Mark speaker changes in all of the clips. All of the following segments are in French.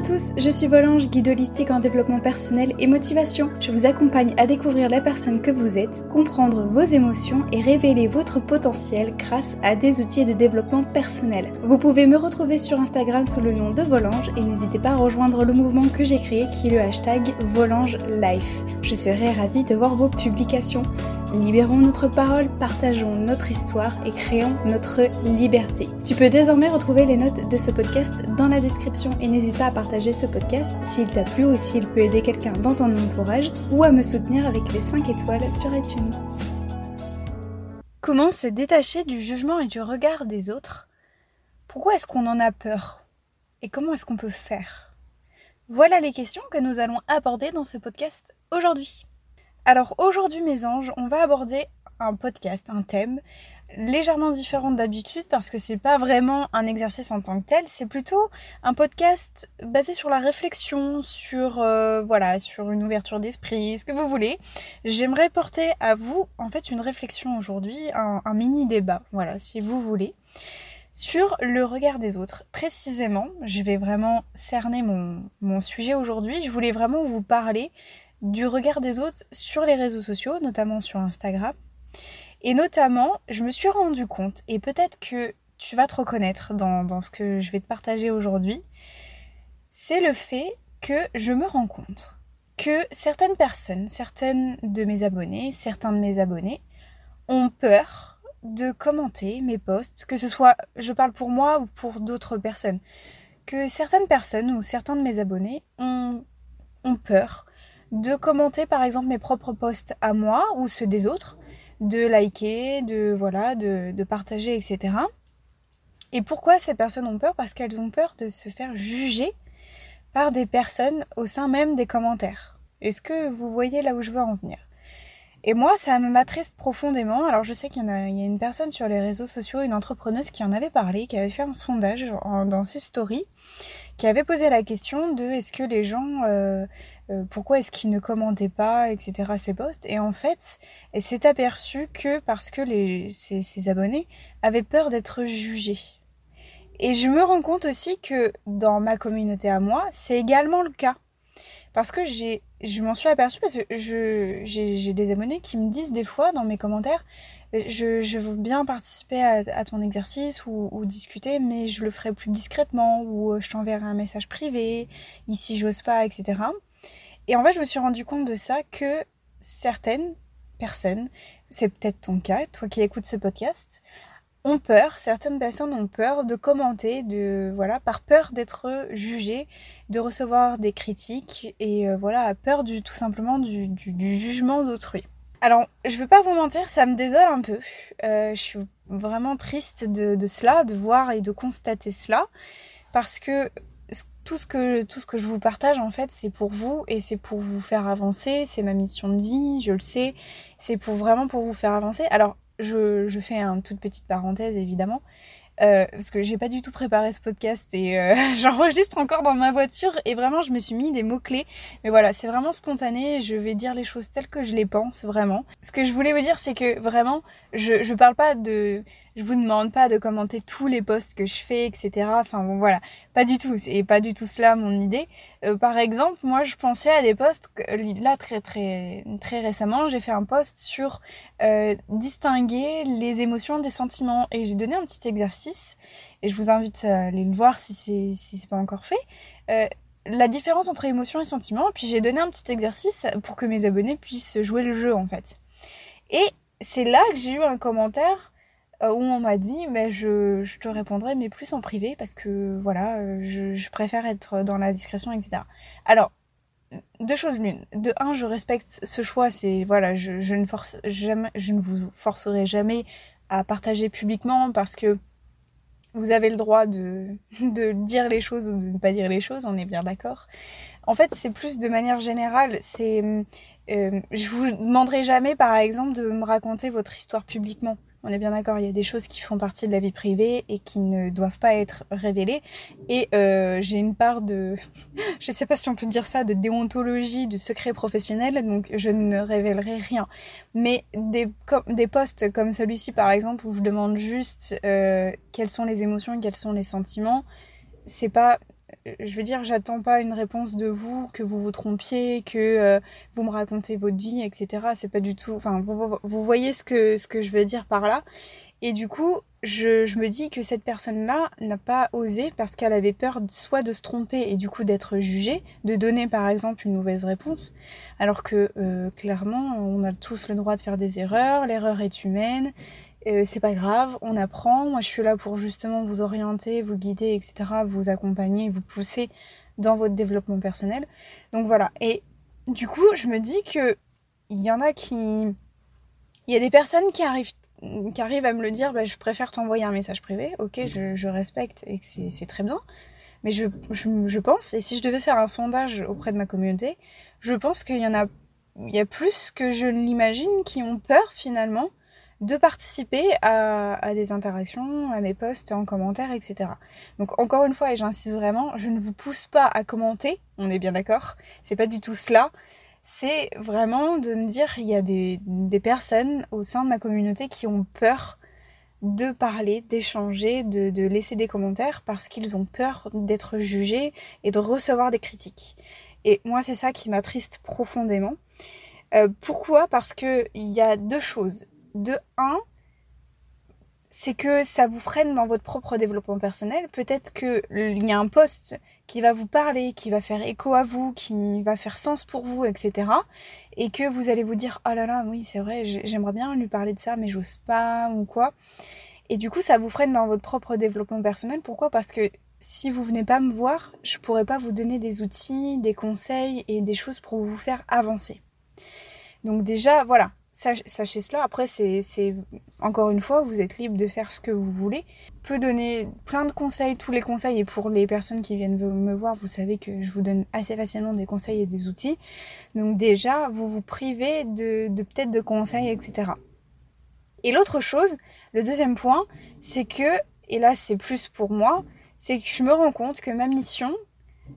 Speaker 1: à tous, je suis Volange, guide holistique en développement personnel et motivation. Je vous accompagne à découvrir la personne que vous êtes, comprendre vos émotions et révéler votre potentiel grâce à des outils de développement personnel. Vous pouvez me retrouver sur Instagram sous le nom de Volange et n'hésitez pas à rejoindre le mouvement que j'ai créé qui est le hashtag Volange Life. Je serai ravie de voir vos publications. Libérons notre parole, partageons notre histoire et créons notre liberté. Tu peux désormais retrouver les notes de ce podcast dans la description et n'hésite pas à partager ce podcast s'il t'a plu ou s'il peut aider quelqu'un dans ton entourage ou à me soutenir avec les 5 étoiles sur iTunes. Comment se détacher du jugement et du regard des autres? Pourquoi est-ce qu'on en a peur? Et comment est-ce qu'on peut faire? Voilà les questions que nous allons aborder dans ce podcast aujourd'hui. Alors aujourd'hui mes anges, on va aborder un podcast, un thème légèrement différent d'habitude parce que c'est pas vraiment un exercice en tant que tel, c'est plutôt un podcast basé sur la réflexion, sur euh, voilà, sur une ouverture d'esprit, ce que vous voulez. J'aimerais porter à vous en fait une réflexion aujourd'hui, un, mini débat, voilà, si vous voulez. Sur le regard des autres. Précisément, je vais vraiment cerner mon, mon sujet aujourd'hui. Je voulais vraiment vous parler du regard des autres sur les réseaux sociaux, notamment sur Instagram. Et notamment, je me suis rendu compte, et peut-être que tu vas te reconnaître dans, ce que je vais te partager aujourd'hui, c'est le fait que je me rends compte que certaines personnes, certaines de mes abonnés, certains de mes abonnés ont peur de commenter mes posts, que ce soit, je parle pour moi ou pour d'autres personnes, que certaines personnes ou certains de mes abonnés ont, ont peur de commenter par exemple mes propres posts à moi ou ceux des autres, de liker, de voilà, de, de partager, etc. Et pourquoi ces personnes ont peur? Parce qu'elles ont peur de se faire juger par des personnes au sein même des commentaires. Est-ce que vous voyez là où je veux en venir? Et moi, ça m'attriste profondément. Alors, je sais qu'il y, a, une personne sur les réseaux sociaux, une entrepreneuse qui en avait parlé, qui avait fait un sondage dans ses stories, qui avait posé la question de est-ce que les gens, euh, euh, pourquoi est-ce qu'ils ne commentaient pas, etc. ces posts? Et en fait, elle s'est aperçue que parce que ses, abonnés avaient peur d'être jugés. Et je me rends compte aussi que dans ma communauté à moi, c'est également le cas. Parce que j'ai, je m'en suis aperçue parce que je, j'ai, des abonnés qui me disent des fois dans mes commentaires je, veux bien participer à, ton exercice ou, discuter, mais je le ferai plus discrètement ou euh, je t'enverrai un message privé, ici j'ose pas, etc. Et en fait, je me suis rendu compte de ça que certaines personnes, c'est peut-être ton cas, toi qui écoutes ce podcast, ont peur, certaines personnes ont peur de commenter, de voilà, par peur d'être jugées, de recevoir des critiques et euh, voilà, peur du tout simplement du, jugement d'autrui. Alors, je ne vais pas vous mentir, ça me désole un peu. Euh, je suis vraiment triste de, cela, de voir et de constater cela, parce que tout ce que, tout ce que je vous partage, en fait, c'est pour vous et c'est pour vous faire avancer. C'est ma mission de vie, je le sais. C'est pour vraiment pour vous faire avancer. Alors, je, fais une toute petite parenthèse, évidemment. Euh, parce que j'ai pas du tout préparé ce podcast et euh, j'enregistre encore dans ma voiture et vraiment je me suis mis des mots clés mais voilà c'est vraiment spontané je vais dire les choses telles que je les pense vraiment ce que je voulais vous dire c'est que vraiment je, je parle pas de je vous demande pas de commenter tous les posts que je fais, etc. Enfin bon voilà, pas du tout. C'est pas du tout cela mon idée. Euh, par exemple, moi je pensais à des posts là très très très récemment, j'ai fait un post sur euh, distinguer les émotions des sentiments et j'ai donné un petit exercice et je vous invite à aller le voir si c'est si c'est pas encore fait. Euh, la différence entre émotion et sentiment, puis j'ai donné un petit exercice pour que mes abonnés puissent jouer le jeu en fait. Et c'est là que j'ai eu un commentaire euh, où on m'a dit mais je, te répondrai mais plus en privé parce que voilà euh, je, préfère être dans la discrétion etc alors deux choses l'une. De un je respecte ce choix c'est voilà je, ne vous forcerai jamais à partager publiquement parce que vous avez le droit de, de dire les choses ou de ne pas dire les choses on est bien d'accord. En fait c'est plus de manière générale c'est euh, je vous demanderai jamais par exemple de me raconter votre histoire publiquement on est bien d'accord, il y a des choses qui font partie de la vie privée et qui ne doivent pas être révélées. Et euh, j'ai une part de, je sais pas si on peut dire ça, de déontologie, du secret professionnel, donc je ne révélerai rien. Mais des, posts comme celui-ci par exemple, où je demande juste euh, quelles sont les émotions, quels sont les sentiments, c'est pas je veux dire, j'attends pas une réponse de vous, que vous vous trompiez, que euh, vous me racontez votre vie, etc. C'est pas du tout. Enfin, vous, voyez ce que, ce que je veux dire par là. Et du coup, je, je me dis que cette personne-là n'a pas osé parce qu'elle avait peur soit de se tromper et du coup d'être jugée, de donner par exemple une mauvaise réponse, alors que euh, clairement, on a tous le droit de faire des erreurs, l'erreur est humaine, euh, c'est pas grave, on apprend. Moi, je suis là pour justement vous orienter, vous guider, etc., vous accompagner, vous pousser dans votre développement personnel. Donc voilà. Et du coup, je me dis que il y en a qui, il y a des personnes qui arrivent, qui arrivent à me le dire. Bah, je préfère t'envoyer un message privé. Ok, je, je respecte et que c'est très bien. Mais je, je, je pense, et si je devais faire un sondage auprès de ma communauté, je pense qu'il y en a, il y a plus que je ne l'imagine qui ont peur finalement de participer à, des interactions, à mes posts en commentaire, etc. Donc encore une fois, et j'insiste vraiment, je ne vous pousse pas à commenter, on est bien d'accord, c'est pas du tout cela. C'est vraiment de me dire, il y a des, personnes au sein de ma communauté qui ont peur de parler, d'échanger, de, laisser des commentaires parce qu'ils ont peur d'être jugés et de recevoir des critiques. Et moi, c'est ça qui m'attriste profondément. Euh, pourquoi? Parce qu'il y a deux choses de 1, c'est que ça vous freine dans votre propre développement personnel. Peut-être qu'il y a un poste qui va vous parler, qui va faire écho à vous, qui va faire sens pour vous, etc. Et que vous allez vous dire, oh là là, oui, c'est vrai, j'aimerais bien lui parler de ça, mais j'ose pas, ou quoi. Et du coup, ça vous freine dans votre propre développement personnel. Pourquoi? Parce que si vous venez pas me voir, je pourrais pas vous donner des outils, des conseils et des choses pour vous faire avancer. Donc déjà, voilà, sachez cela. Après, c'est encore une fois, vous êtes libre de faire ce que vous voulez. Je peux donner plein de conseils, tous les conseils. Et pour les personnes qui viennent me voir, vous savez que je vous donne assez facilement des conseils et des outils. Donc déjà, vous vous privez de, de peut-être de conseils, etc. Et l'autre chose, le deuxième point, c'est que, et là c'est plus pour moi, c'est que je me rends compte que ma mission,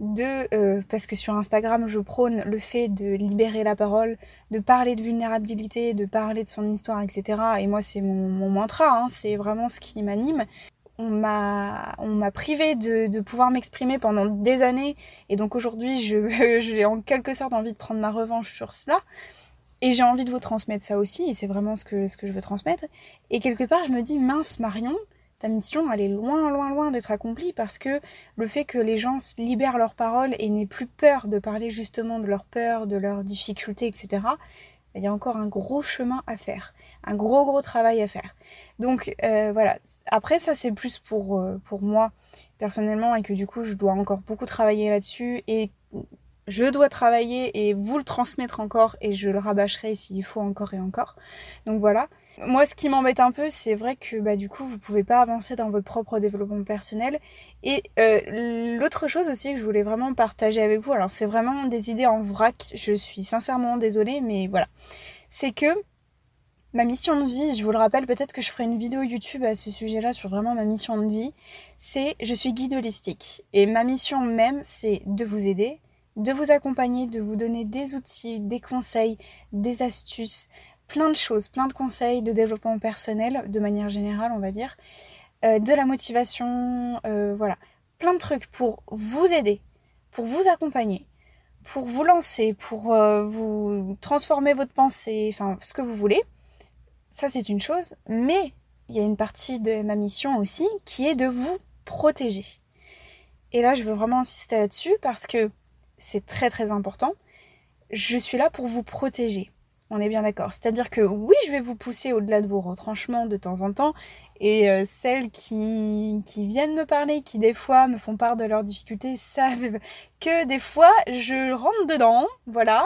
Speaker 1: de euh, parce que sur Instagram je prône le fait de libérer la parole, de parler de vulnérabilité, de parler de son histoire, etc. Et moi c'est mon, mantra, hein, c'est vraiment ce qui m'anime. On m'a on m'a privé de, de pouvoir m'exprimer pendant des années et donc aujourd'hui je j'ai en quelque sorte envie de prendre ma revanche sur cela. Et j'ai envie de vous transmettre ça aussi, et c'est vraiment ce que, ce que je veux transmettre. Et quelque part, je me dis, mince Marion, ta mission, elle est loin, loin, loin d'être accomplie parce que le fait que les gens libèrent leurs paroles et n'aient plus peur de parler justement de leurs peurs, de leurs difficultés, etc., il y a encore un gros chemin à faire, un gros, gros travail à faire. Donc euh, voilà, après ça c'est plus pour, euh, pour moi personnellement et que du coup je dois encore beaucoup travailler là-dessus et je dois travailler et vous le transmettre encore et je le rabâcherai s'il faut encore et encore. Donc voilà. Moi, ce qui m'embête un peu, c'est vrai que bah, du coup, vous pouvez pas avancer dans votre propre développement personnel. Et euh, l'autre chose aussi que je voulais vraiment partager avec vous, alors c'est vraiment des idées en vrac, je suis sincèrement désolée, mais voilà. C'est que ma mission de vie, je vous le rappelle, peut-être que je ferai une vidéo YouTube à ce sujet-là sur vraiment ma mission de vie, c'est je suis guide holistique. Et ma mission même, c'est de vous aider, de vous accompagner, de vous donner des outils, des conseils, des astuces, plein de choses, plein de conseils de développement personnel, de manière générale, on va dire, euh, de la motivation, euh, voilà, plein de trucs pour vous aider, pour vous accompagner, pour vous lancer, pour euh, vous transformer votre pensée, enfin ce que vous voulez. Ça c'est une chose, mais il y a une partie de ma mission aussi qui est de vous protéger. Et là, je veux vraiment insister là-dessus parce que c'est très très important. Je suis là pour vous protéger. On est bien d'accord. C'est-à-dire que oui, je vais vous pousser au-delà de vos retranchements de temps en temps. Et euh, celles qui, viennent me parler, qui des fois me font part de leurs difficultés, savent que des fois je rentre dedans, voilà.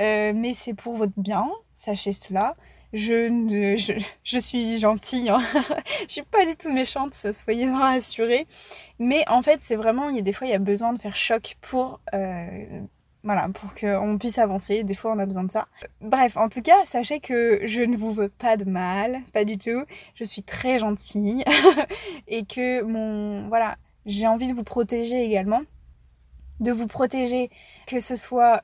Speaker 1: Euh, mais c'est pour votre bien, sachez cela. Je, je, je suis gentille, hein. je suis pas du tout méchante, soyez-en rassurés. Mais en fait, c'est vraiment, il y a des fois, il y a besoin de faire choc pour, euh, voilà, pour qu'on puisse avancer. Des fois, on a besoin de ça. Bref, en tout cas, sachez que je ne vous veux pas de mal, pas du tout. Je suis très gentille et que mon, voilà, j'ai envie de vous protéger également, de vous protéger que ce soit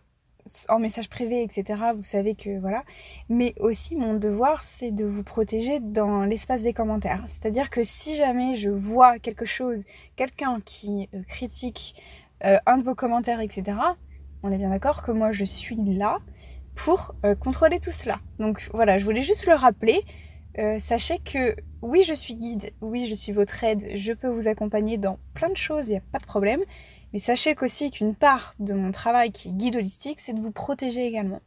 Speaker 1: en message privé, etc. Vous savez que voilà. Mais aussi, mon devoir, c'est de vous protéger dans l'espace des commentaires. C'est-à-dire que si jamais je vois quelque chose, quelqu'un qui euh, critique un de vos commentaires, etc., on est bien d'accord que moi je suis là pour contrôler tout cela. Donc voilà, je voulais juste le rappeler. sachez que oui, je suis guide, oui, je suis votre aide, je peux vous accompagner dans plein de choses, il n'y a pas de problème. Mais sachez qu'aussi qu'une part de mon travail qui est guide holistique, c'est de vous protéger également.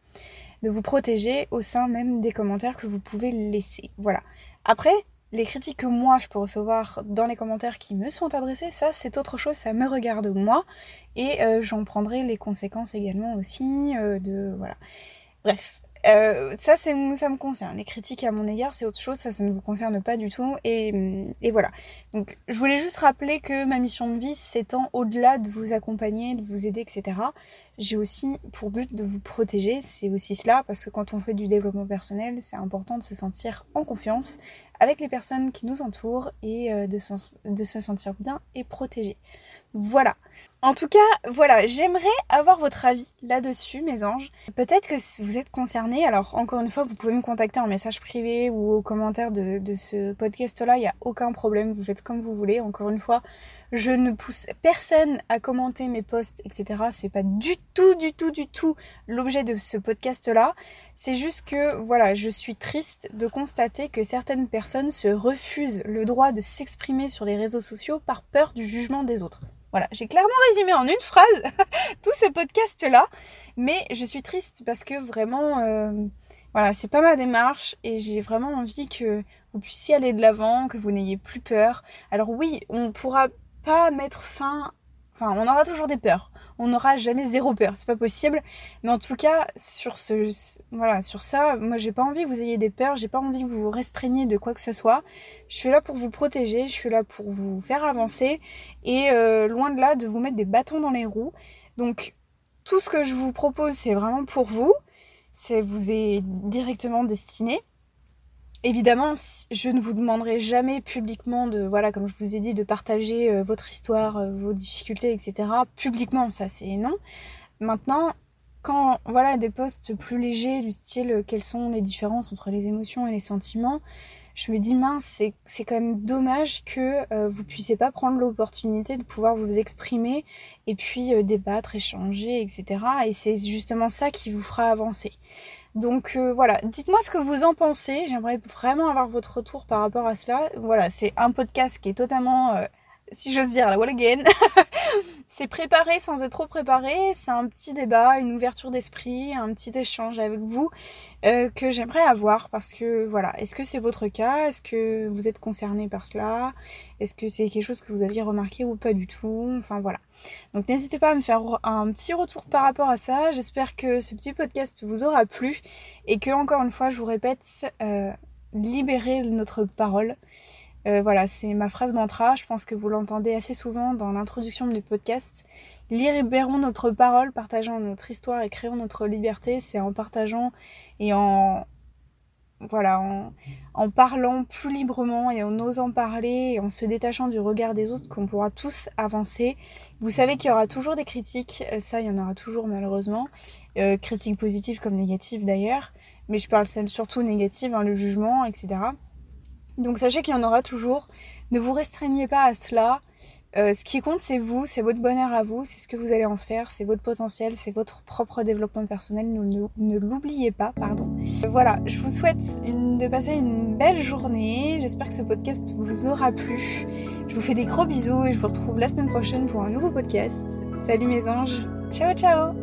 Speaker 1: De vous protéger au sein même des commentaires que vous pouvez laisser. Voilà. Après, les critiques que moi je peux recevoir dans les commentaires qui me sont adressés, ça c'est autre chose, ça me regarde moi et euh, j'en prendrai les conséquences également aussi euh, de voilà. Bref, euh, ça, ça me concerne. Les critiques à mon égard, c'est autre chose, ça, ça ne vous concerne pas du tout. Et, et, voilà. Donc, je voulais juste rappeler que ma mission de vie s'étend au-delà de vous accompagner, de vous aider, etc. J'ai aussi pour but de vous protéger. C'est aussi cela, parce que quand on fait du développement personnel, c'est important de se sentir en confiance avec les personnes qui nous entourent et euh, de, de se sentir bien et protégé. Voilà. En tout cas, voilà, j'aimerais avoir votre avis là-dessus, mes anges. Peut-être que vous êtes concernés, alors encore une fois, vous pouvez me contacter en message privé ou au commentaire de, ce podcast-là, il n'y a aucun problème, vous faites comme vous voulez. Encore une fois, je ne pousse personne à commenter mes posts, etc. C'est pas du tout, du tout, du tout l'objet de ce podcast-là. C'est juste que, voilà, je suis triste de constater que certaines personnes se refusent le droit de s'exprimer sur les réseaux sociaux par peur du jugement des autres. Voilà, j'ai clairement résumé en une phrase tous ces podcasts-là, mais je suis triste parce que vraiment, euh, voilà, c'est pas ma démarche et j'ai vraiment envie que vous puissiez aller de l'avant, que vous n'ayez plus peur. Alors oui, on pourra pas mettre fin Enfin, on aura toujours des peurs. On n'aura jamais zéro peur, c'est pas possible. Mais en tout cas, sur ce, voilà, sur ça, moi j'ai pas envie que vous ayez des peurs, j'ai pas envie que vous vous restreigniez de quoi que ce soit. Je suis là pour vous protéger, je suis là pour vous faire avancer et euh, loin de là de vous mettre des bâtons dans les roues. Donc tout ce que je vous propose, c'est vraiment pour vous. C'est vous est directement destiné. Évidemment, je ne vous demanderai jamais publiquement de, voilà, comme je vous ai dit, de partager euh, votre histoire, euh, vos difficultés, etc. Publiquement, ça c'est non. Maintenant, quand voilà des posts plus légers du style euh, quelles sont les différences entre les émotions et les sentiments, je me dis mince, c'est quand même dommage que vous puissiez pas prendre l'opportunité de pouvoir vous exprimer et puis débattre, échanger, etc. Et c'est justement ça qui vous fera avancer. Donc euh, voilà, dites-moi ce que vous en pensez. J'aimerais vraiment avoir votre retour par rapport à cela. Voilà, c'est un podcast qui est totalement euh, si j'ose dire, la wall again. c'est préparé sans être trop préparé. C'est un petit débat, une ouverture d'esprit, un petit échange avec vous euh, que j'aimerais avoir parce que voilà, est-ce que c'est votre cas? Est-ce que vous êtes concerné par cela? Est-ce que c'est quelque chose que vous aviez remarqué ou pas du tout? Enfin voilà. Donc n'hésitez pas à me faire un petit retour par rapport à ça. J'espère que ce petit podcast vous aura plu et que encore une fois, je vous répète, euh, libérez notre parole. Euh, voilà, c'est ma phrase mantra. Je pense que vous l'entendez assez souvent dans l'introduction du podcast. Libérons notre parole, partageons notre histoire et créons notre liberté. C'est en partageant et en voilà, en, parlant plus librement et en osant parler et en se détachant du regard des autres qu'on pourra tous avancer. Vous savez qu'il y aura toujours des critiques, euh, ça il y en aura toujours malheureusement, euh, critiques positives comme négatives d'ailleurs, mais je parle celle surtout négative, hein, le jugement, etc. Donc sachez qu'il y en aura toujours. Ne vous restreignez pas à cela. Euh, ce qui compte, c'est vous, c'est votre bonheur à vous, c'est ce que vous allez en faire, c'est votre potentiel, c'est votre propre développement personnel. Ne, l'oubliez pas, pardon. Euh, voilà, je vous souhaite de passer une belle journée. J'espère que ce podcast vous aura plu. Je vous fais des gros bisous et je vous retrouve la semaine prochaine pour un nouveau podcast. Salut mes anges. Ciao, ciao